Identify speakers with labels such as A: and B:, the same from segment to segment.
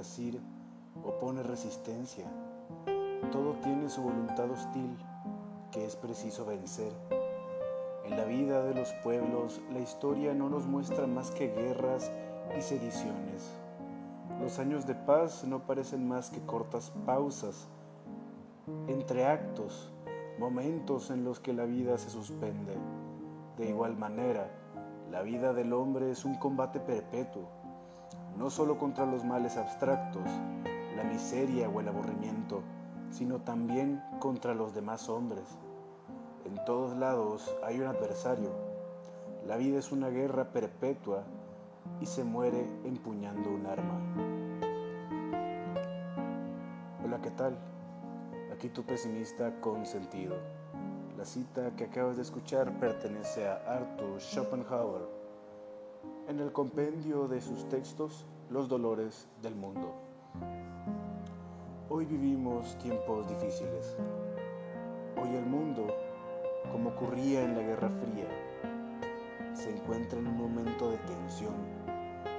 A: decir, opone resistencia. Todo tiene su voluntad hostil que es preciso vencer. En la vida de los pueblos la historia no nos muestra más que guerras y sediciones. Los años de paz no parecen más que cortas pausas entre actos, momentos en los que la vida se suspende. De igual manera, la vida del hombre es un combate perpetuo, no solo contra los males abstractos, la miseria o el aburrimiento, sino también contra los demás hombres. En todos lados hay un adversario. La vida es una guerra perpetua y se muere empuñando un arma. Hola, ¿qué tal? Aquí tu pesimista con sentido. La cita que acabas de escuchar pertenece a Arthur Schopenhauer en el compendio de sus textos Los dolores del mundo. Hoy vivimos tiempos difíciles. Hoy el mundo, como ocurría en la Guerra Fría, se encuentra en un momento de tensión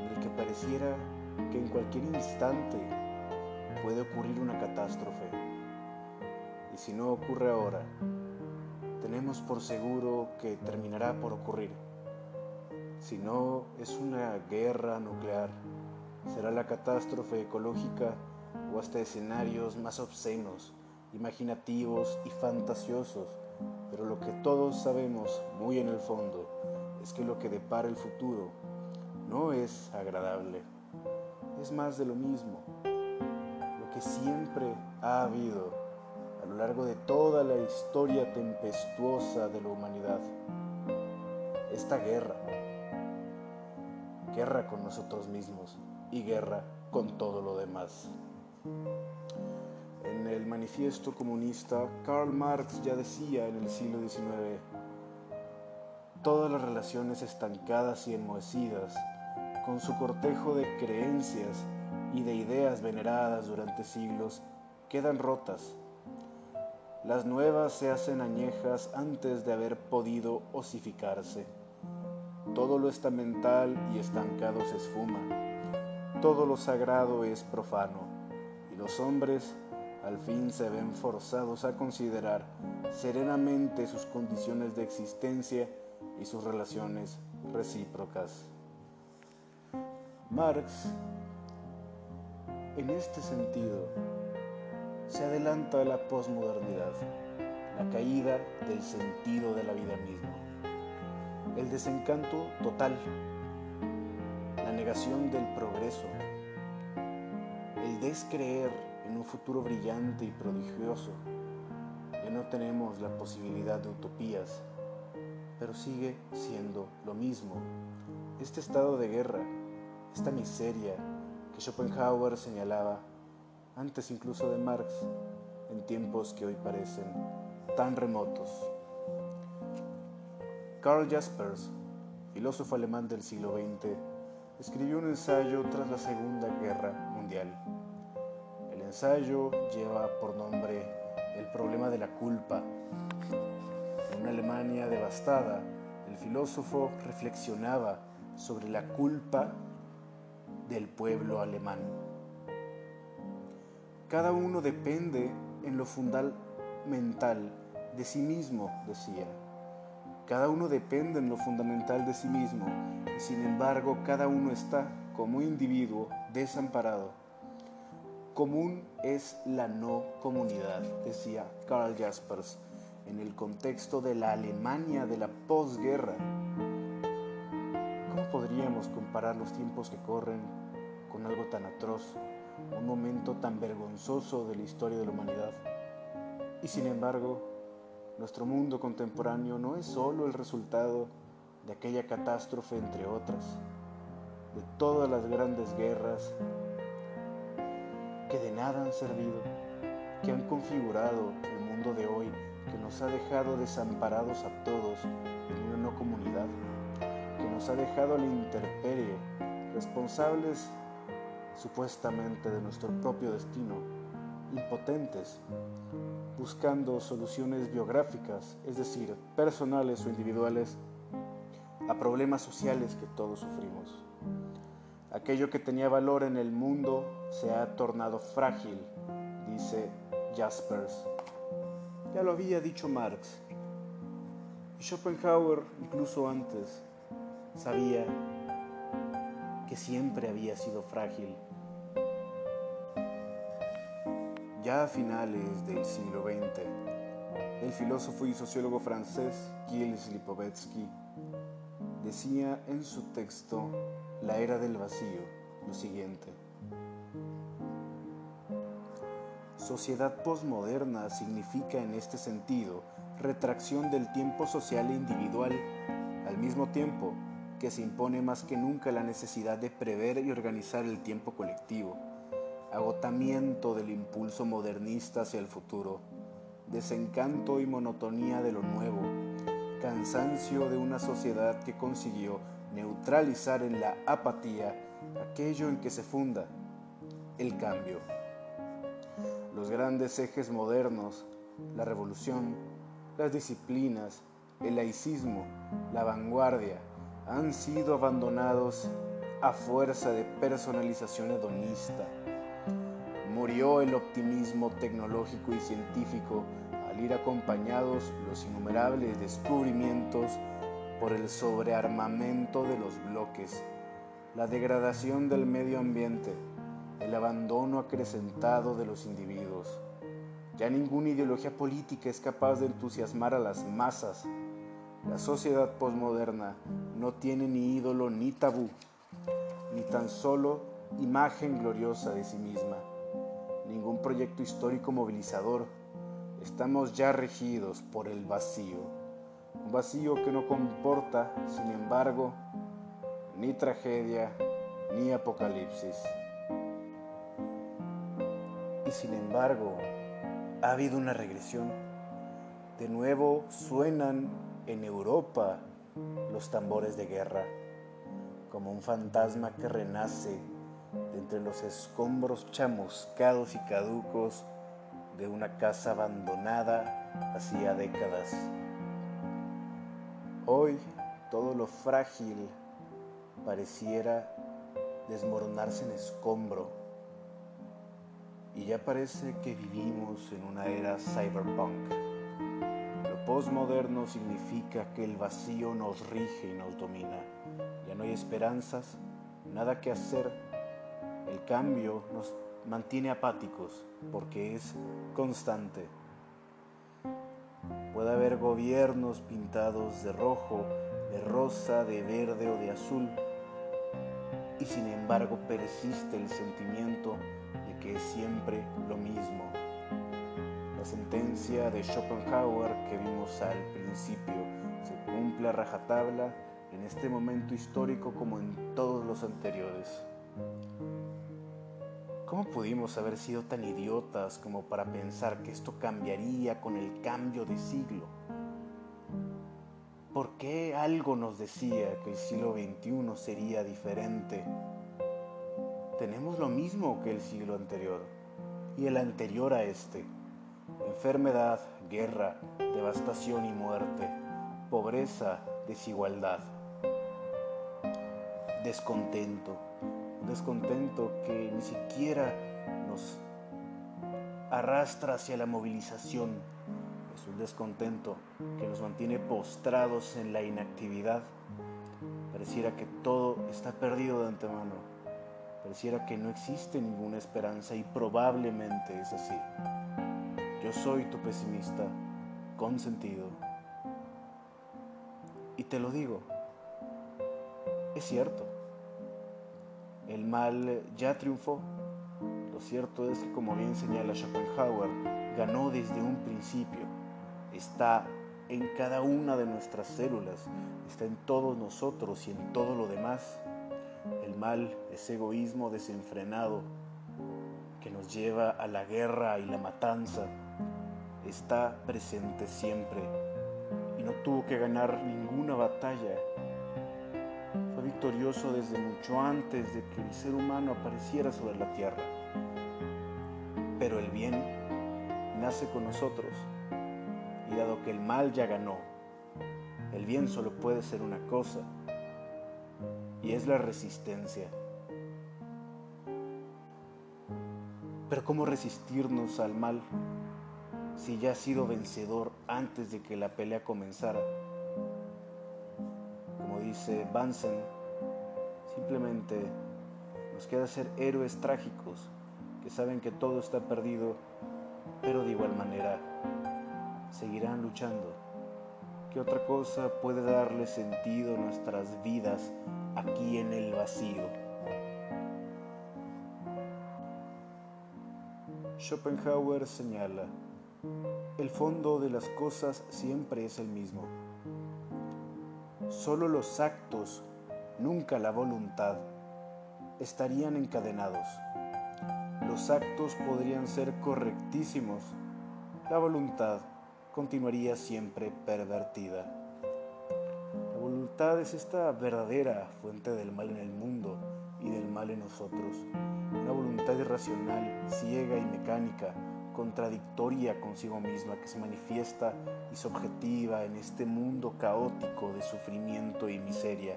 A: en el que pareciera que en cualquier instante puede ocurrir una catástrofe. Y si no ocurre ahora, tenemos por seguro que terminará por ocurrir. Si no es una guerra nuclear, será la catástrofe ecológica o hasta escenarios más obscenos, imaginativos y fantasiosos, pero lo que todos sabemos muy en el fondo es que lo que depara el futuro no es agradable, es más de lo mismo, lo que siempre ha habido a lo largo de toda la historia tempestuosa de la humanidad, esta guerra, guerra con nosotros mismos y guerra con todo lo demás. En el manifiesto comunista, Karl Marx ya decía en el siglo XIX, todas las relaciones estancadas y enmohecidas, con su cortejo de creencias y de ideas veneradas durante siglos, quedan rotas. Las nuevas se hacen añejas antes de haber podido osificarse. Todo lo estamental y estancado se esfuma. Todo lo sagrado es profano los hombres al fin se ven forzados a considerar serenamente sus condiciones de existencia y sus relaciones recíprocas. Marx, en este sentido, se adelanta a la posmodernidad, la caída del sentido de la vida misma, el desencanto total, la negación del progreso, descreer en un futuro brillante y prodigioso. Ya no tenemos la posibilidad de utopías, pero sigue siendo lo mismo. Este estado de guerra, esta miseria que Schopenhauer señalaba antes incluso de Marx, en tiempos que hoy parecen tan remotos. Karl Jaspers, filósofo alemán del siglo XX, escribió un ensayo tras la Segunda Guerra Mundial ensayo lleva por nombre El problema de la culpa. En una Alemania devastada, el filósofo reflexionaba sobre la culpa del pueblo alemán. Cada uno depende en lo fundamental de sí mismo, decía. Cada uno depende en lo fundamental de sí mismo y sin embargo cada uno está como individuo desamparado Común es la no comunidad, decía Karl Jaspers, en el contexto de la Alemania de la posguerra. ¿Cómo podríamos comparar los tiempos que corren con algo tan atroz, un momento tan vergonzoso de la historia de la humanidad? Y sin embargo, nuestro mundo contemporáneo no es solo el resultado de aquella catástrofe, entre otras, de todas las grandes guerras que de nada han servido, que han configurado el mundo de hoy, que nos ha dejado desamparados a todos en una no comunidad, que nos ha dejado a la intemperie, responsables supuestamente de nuestro propio destino, impotentes, buscando soluciones biográficas, es decir, personales o individuales, a problemas sociales que todos sufrimos. Aquello que tenía valor en el mundo se ha tornado frágil, dice Jaspers. Ya lo había dicho Marx. Y Schopenhauer, incluso antes, sabía que siempre había sido frágil. Ya a finales del siglo XX, el filósofo y sociólogo francés Gilles Lipovetsky decía en su texto La era del vacío lo siguiente. Sociedad posmoderna significa en este sentido retracción del tiempo social e individual, al mismo tiempo que se impone más que nunca la necesidad de prever y organizar el tiempo colectivo, agotamiento del impulso modernista hacia el futuro, desencanto y monotonía de lo nuevo, cansancio de una sociedad que consiguió neutralizar en la apatía aquello en que se funda el cambio. Los grandes ejes modernos, la revolución, las disciplinas, el laicismo, la vanguardia, han sido abandonados a fuerza de personalización hedonista. Murió el optimismo tecnológico y científico al ir acompañados los innumerables descubrimientos por el sobrearmamento de los bloques, la degradación del medio ambiente, el abandono acrecentado de los individuos. Ya ninguna ideología política es capaz de entusiasmar a las masas. La sociedad posmoderna no tiene ni ídolo ni tabú, ni tan solo imagen gloriosa de sí misma, ningún proyecto histórico movilizador. Estamos ya regidos por el vacío, un vacío que no comporta, sin embargo, ni tragedia ni apocalipsis. Y sin embargo, ha habido una regresión. De nuevo suenan en Europa los tambores de guerra, como un fantasma que renace entre los escombros chamuscados y caducos de una casa abandonada hacía décadas. Hoy todo lo frágil pareciera desmoronarse en escombro y ya parece que vivimos en una era cyberpunk. Lo postmoderno significa que el vacío nos rige y nos domina. Ya no hay esperanzas, nada que hacer. El cambio nos mantiene apáticos porque es constante. Puede haber gobiernos pintados de rojo, de rosa, de verde o de azul, y sin embargo persiste el sentimiento que es siempre lo mismo. La sentencia de Schopenhauer que vimos al principio se cumple a rajatabla en este momento histórico como en todos los anteriores. ¿Cómo pudimos haber sido tan idiotas como para pensar que esto cambiaría con el cambio de siglo? ¿Por qué algo nos decía que el siglo XXI sería diferente tenemos lo mismo que el siglo anterior y el anterior a este. Enfermedad, guerra, devastación y muerte, pobreza, desigualdad. Descontento, descontento que ni siquiera nos arrastra hacia la movilización. Es un descontento que nos mantiene postrados en la inactividad. Pareciera que todo está perdido de antemano Pareciera que no existe ninguna esperanza y probablemente es así. Yo soy tu pesimista, con sentido. Y te lo digo, es cierto. El mal ya triunfó. Lo cierto es que, como bien señala Schopenhauer, ganó desde un principio. Está en cada una de nuestras células, está en todos nosotros y en todo lo demás. El mal es egoísmo desenfrenado que nos lleva a la guerra y la matanza. Está presente siempre y no tuvo que ganar ninguna batalla. Victorioso desde mucho antes de que el ser humano apareciera sobre la tierra. Pero el bien nace con nosotros y dado que el mal ya ganó, el bien solo puede ser una cosa y es la resistencia. Pero ¿cómo resistirnos al mal si ya ha sido vencedor antes de que la pelea comenzara? Como dice Bansen, simplemente nos queda ser héroes trágicos que saben que todo está perdido, pero de igual manera seguirán luchando. ¿Qué otra cosa puede darle sentido a nuestras vidas aquí en el vacío? Schopenhauer señala, el fondo de las cosas siempre es el mismo. Solo los actos, nunca la voluntad, estarían encadenados. Los actos podrían ser correctísimos, la voluntad continuaría siempre pervertida. La voluntad es esta verdadera fuente del mal en el mundo y del mal en nosotros. Una voluntad irracional, ciega y mecánica, contradictoria consigo misma, que se manifiesta y subjetiva en este mundo caótico de sufrimiento y miseria,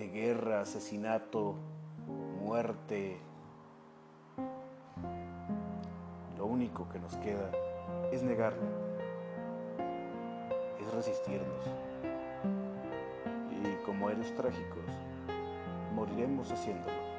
A: de guerra, asesinato, muerte. Lo único que nos queda es negarlo resistirnos. Y como eres trágicos, moriremos haciéndolo.